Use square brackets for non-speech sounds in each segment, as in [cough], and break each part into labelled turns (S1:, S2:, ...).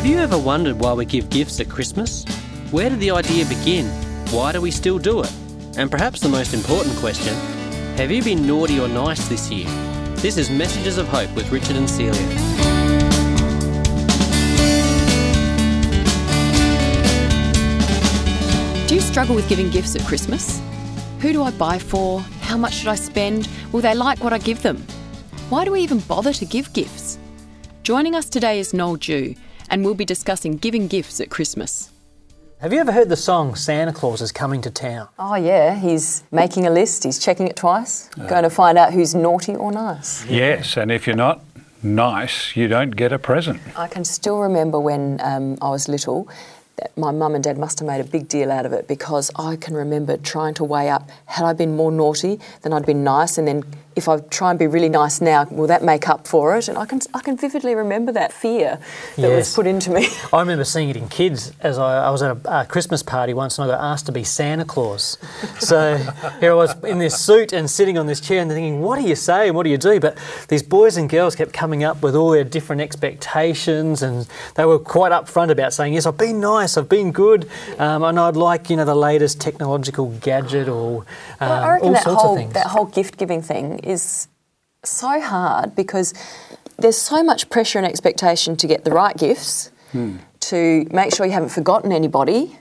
S1: Have you ever wondered why we give gifts at Christmas? Where did the idea begin? Why do we still do it? And perhaps the most important question have you been naughty or nice this year? This is Messages of Hope with Richard and Celia.
S2: Do you struggle with giving gifts at Christmas? Who do I buy for? How much should I spend? Will they like what I give them? Why do we even bother to give gifts? Joining us today is Noel Due, and we'll be discussing giving gifts at Christmas.
S3: Have you ever heard the song Santa Claus is Coming to Town?
S4: Oh, yeah, he's making a list, he's checking it twice, going to find out who's naughty or nice.
S5: Yes, and if you're not nice, you don't get a present.
S4: I can still remember when um, I was little that my mum and dad must have made a big deal out of it because I can remember trying to weigh up had I been more naughty than I'd been nice, and then if I try and be really nice now, will that make up for it? And I can I can vividly remember that fear that was put into me.
S3: I remember seeing it in kids as I, I was at a, a Christmas party once and I got asked to be Santa Claus. So here I was in this suit and sitting on this chair and thinking, what do you say and what do you do? But these boys and girls kept coming up with all their different expectations and they were quite upfront about saying, yes, I've been nice, I've been good, um, and I'd like, you know, the latest technological gadget or um,
S4: Well, I reckon
S3: all
S4: that
S3: sorts
S4: whole
S3: of things.
S4: that whole gift giving thing is so hard because there's so much pressure and expectation to get the right gifts,
S3: Hmm.
S4: to make sure you haven't forgotten anybody.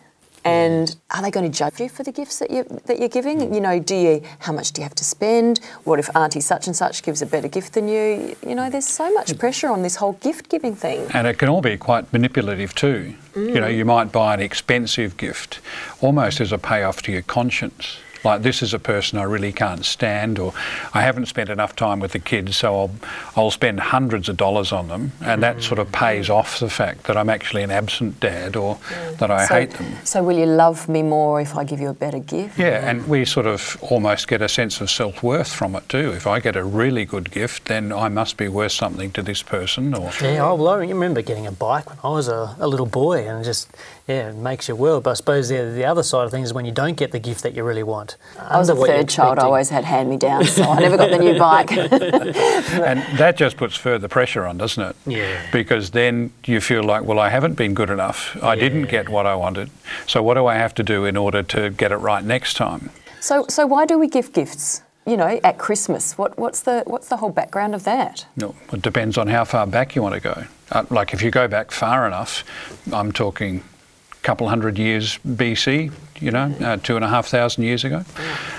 S4: And are they going to judge you for the gifts that you that you're giving?
S3: Hmm.
S4: You know, do you how much do you have to spend? What if Auntie such and such gives a better gift than you? You know, there's so much pressure on this whole gift giving thing.
S5: And it can all be quite manipulative too. You know, you might buy an expensive gift almost as a payoff to your conscience. Like this is a person I really can't stand, or I haven't spent enough time with the kids, so I'll I'll spend hundreds of dollars on them, and that mm. sort of pays off the fact that I'm actually an absent dad, or mm. that I
S4: so,
S5: hate them.
S4: So will you love me more if I give you a better gift?
S5: Yeah, and we sort of almost get a sense of self worth from it too. If I get a really good gift, then I must be worth something to this person, or
S3: Yeah, well, I remember getting a bike when I was a, a little boy, and just yeah, it makes you world. But I suppose the, the other side of things is when you don't get the gift that you really want.
S4: I was a
S3: Under what
S4: third child. I always had hand me downs, so I never got the new bike. [laughs]
S5: and that just puts further pressure on, doesn't it?
S3: Yeah.
S5: Because then you feel like, well, I haven't been good enough. I didn't get what I wanted. So what do I have to do in order to get it right next time?
S4: so, so why do we give gifts? You know, at Christmas. What, what's the what's the whole background of that?
S5: No, it depends on how far back you want to go. Uh, like if you go back far enough, I'm talking a couple hundred years BC, you know, uh, two and a half thousand years ago.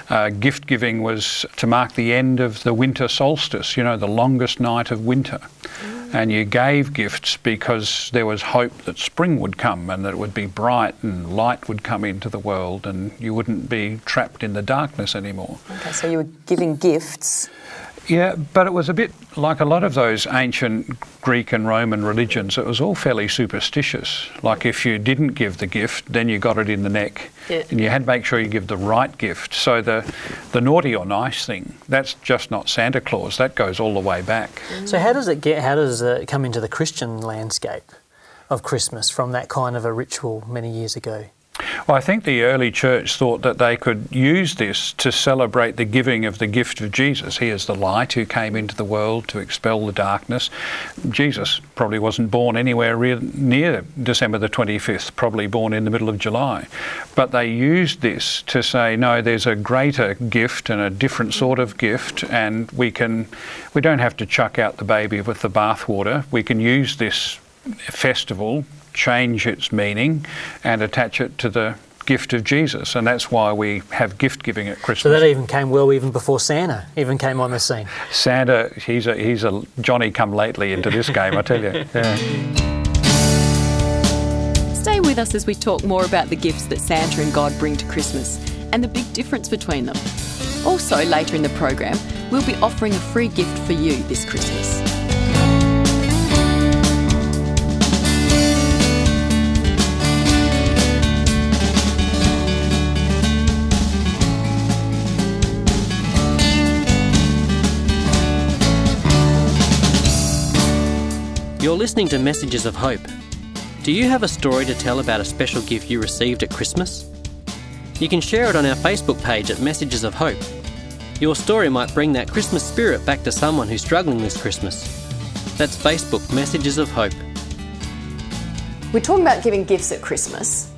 S5: Uh, gift giving was to mark the end of the winter solstice, you know, the longest night of winter. And you gave gifts because there was hope that spring would come and that it would be bright and light would come into the world and you wouldn't be trapped in the darkness anymore.
S4: Okay, so you were giving gifts.
S5: Yeah, but it was a bit like a lot of those ancient Greek and Roman religions. It was all fairly superstitious. Like if you didn't give the gift, then you got it in the neck,
S2: Yeah.
S5: and you had to make sure you give the right gift. So the the naughty or nice thing, that's just not Santa Claus. That goes all the way back.
S3: So how does it get? How does it come into the Christian landscape of Christmas from that kind of a ritual many years ago?
S5: Well, I think the early church thought that they could use this to celebrate the giving of the gift of Jesus. He is the light who came into the world to expel the darkness. Jesus probably wasn't born anywhere re- near December the 25th, probably born in the middle of July. But they used this to say, no, there's a greater gift and a different sort of gift, and we can, we don't have to chuck out the baby with the bathwater. We can use this festival, change its meaning, and attach it to the gift of Jesus. And that's why we have gift giving at Christmas.
S3: So that even came well even before Santa even came on the scene.
S5: Santa, he's a he's a Johnny come lately into this game, I tell you. [laughs] Yeah.
S2: Stay with us as we talk more about the gifts that Santa and God bring to Christmas and the big difference between them. Also, later in the program, we'll be offering a free gift for you this Christmas.
S1: You're listening to Messages of Hope. Do you have a story to tell about a special gift you received at Christmas? You can share it on our Facebook page at Messages of Hope. Your story might bring that Christmas spirit back to someone who's struggling this Christmas. That's Facebook Messages of Hope.
S2: We're talking about giving gifts at Christmas.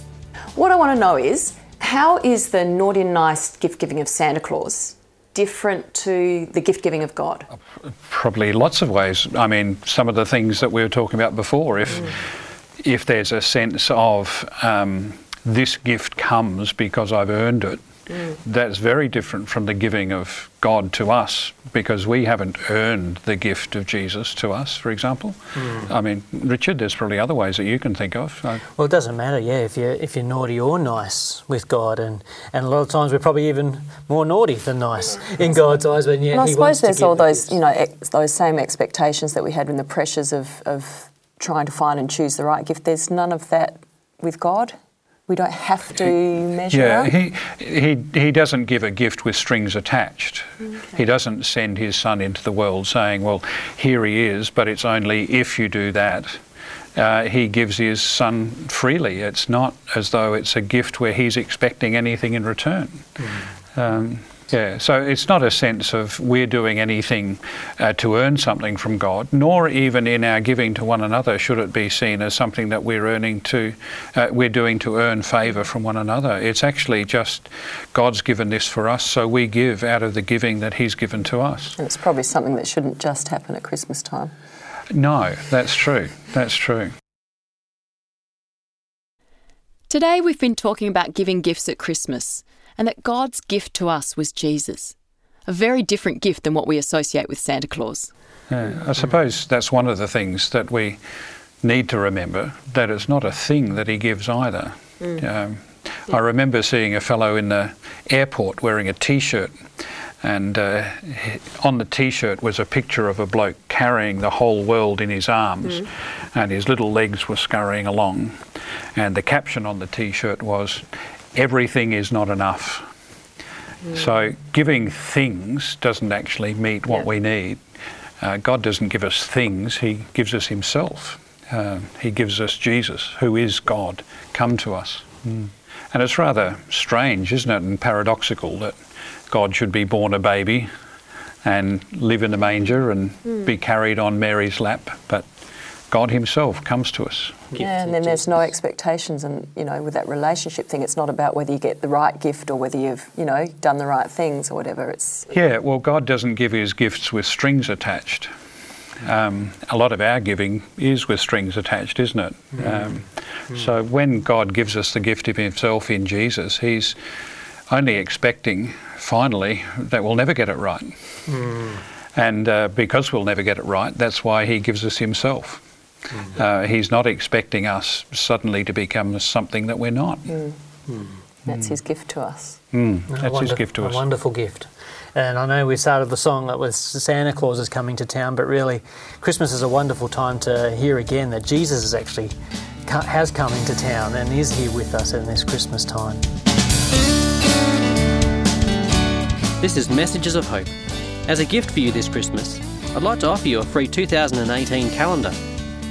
S2: What I want to know is how is the naughty and nice gift giving of Santa Claus different to the gift giving of God?
S5: Probably lots of ways. I mean, some of the things that we were talking about before. If mm. if there's a sense of um, this gift comes because I've earned it, Mm. That's very different from the giving of God to us because we haven't earned the gift of Jesus to us, for example. Mm. I mean, Richard, there's probably other ways that you can think of.
S3: Well, it doesn't matter, yeah, if you're, if you're naughty or nice with God. And, and a lot of times we're probably even more naughty than nice in God's eyes. When, yeah,
S4: I suppose there's all those, you know, ex- those same expectations that we had in the pressures of, of trying to find and choose the right gift. There's none of that with God we don't have to measure
S5: yeah, he, he, he doesn't give a gift with strings attached. Okay. He doesn't send his son into the world saying, well, here he is, but it's only if you do that. Uh, he gives his son freely. It's not as though it's a gift where he's expecting anything in return. Mm. Um, yeah, so it's not a sense of we're doing anything uh, to earn something from God, nor even in our giving to one another should it be seen as something that we're earning to, uh, we're doing to earn favour from one another. It's actually just God's given this for us, so we give out of the giving that He's given to us.
S4: And it's probably something that shouldn't just happen at Christmas time.
S5: No, that's true. That's true.
S2: Today we've been talking about giving gifts at Christmas and that God's gift to us was Jesus. A very different gift than what we associate with Santa Claus.
S5: Yeah, I suppose that's one of the things that we need to remember that it's not a thing that he gives either. Mm. Um, yeah. I remember seeing a fellow in the airport wearing a t shirt, and uh, on the t shirt was a picture of a bloke carrying the whole world in his arms, mm. and his little legs were scurrying along. And the caption on the t shirt was, everything is not enough. Mm. So giving things doesn't actually meet what yeah. we need. Uh, God doesn't give us things, He gives us Himself. Uh, he gives us Jesus, who is God, come to us. Mm. And it's rather strange, isn't it, and paradoxical that God should be born a baby and live in a manger and mm. be carried on Mary's lap, but God Himself comes to us.
S4: Yeah, and then there's no expectations, and you know, with that relationship thing, it's not about whether you get the right gift or whether you've, you know, done the right things or whatever. It's
S5: yeah. Well, God doesn't give His gifts with strings attached. Um, a lot of our giving is with strings attached, isn't it? Mm. Um, mm. So when God gives us the gift of Himself in Jesus, He's only expecting, finally, that we'll never get it right. Mm. And uh, because we'll never get it right, that's why He gives us Himself. Mm-hmm. Uh, he's not expecting us suddenly to become something that we're not. Mm.
S4: Mm. That's his gift to us.
S5: Mm. That's his gift to
S3: a
S5: us.
S3: A wonderful gift. And I know we started the song that was Santa Claus is coming to town, but really, Christmas is a wonderful time to hear again that Jesus is actually has come into town and is here with us in this Christmas time.
S1: This is Messages of Hope. As a gift for you this Christmas, I'd like to offer you a free 2018 calendar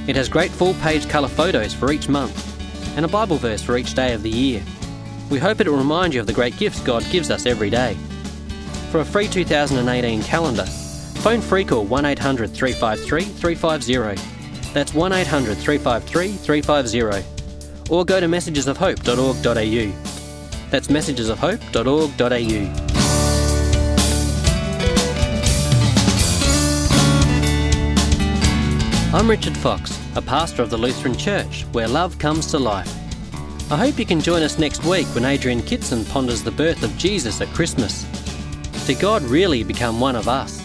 S1: it has great full page colour photos for each month and a Bible verse for each day of the year. We hope it'll remind you of the great gifts God gives us every day. For a free 2018 calendar, phone FreeCall 1800 353 350. That's 1800 353 350. Or go to messagesofhope.org.au. That's messagesofhope.org.au. I'm Richard Fox, a pastor of the Lutheran Church, where love comes to life. I hope you can join us next week when Adrian Kitson ponders the birth of Jesus at Christmas. Did God really become one of us?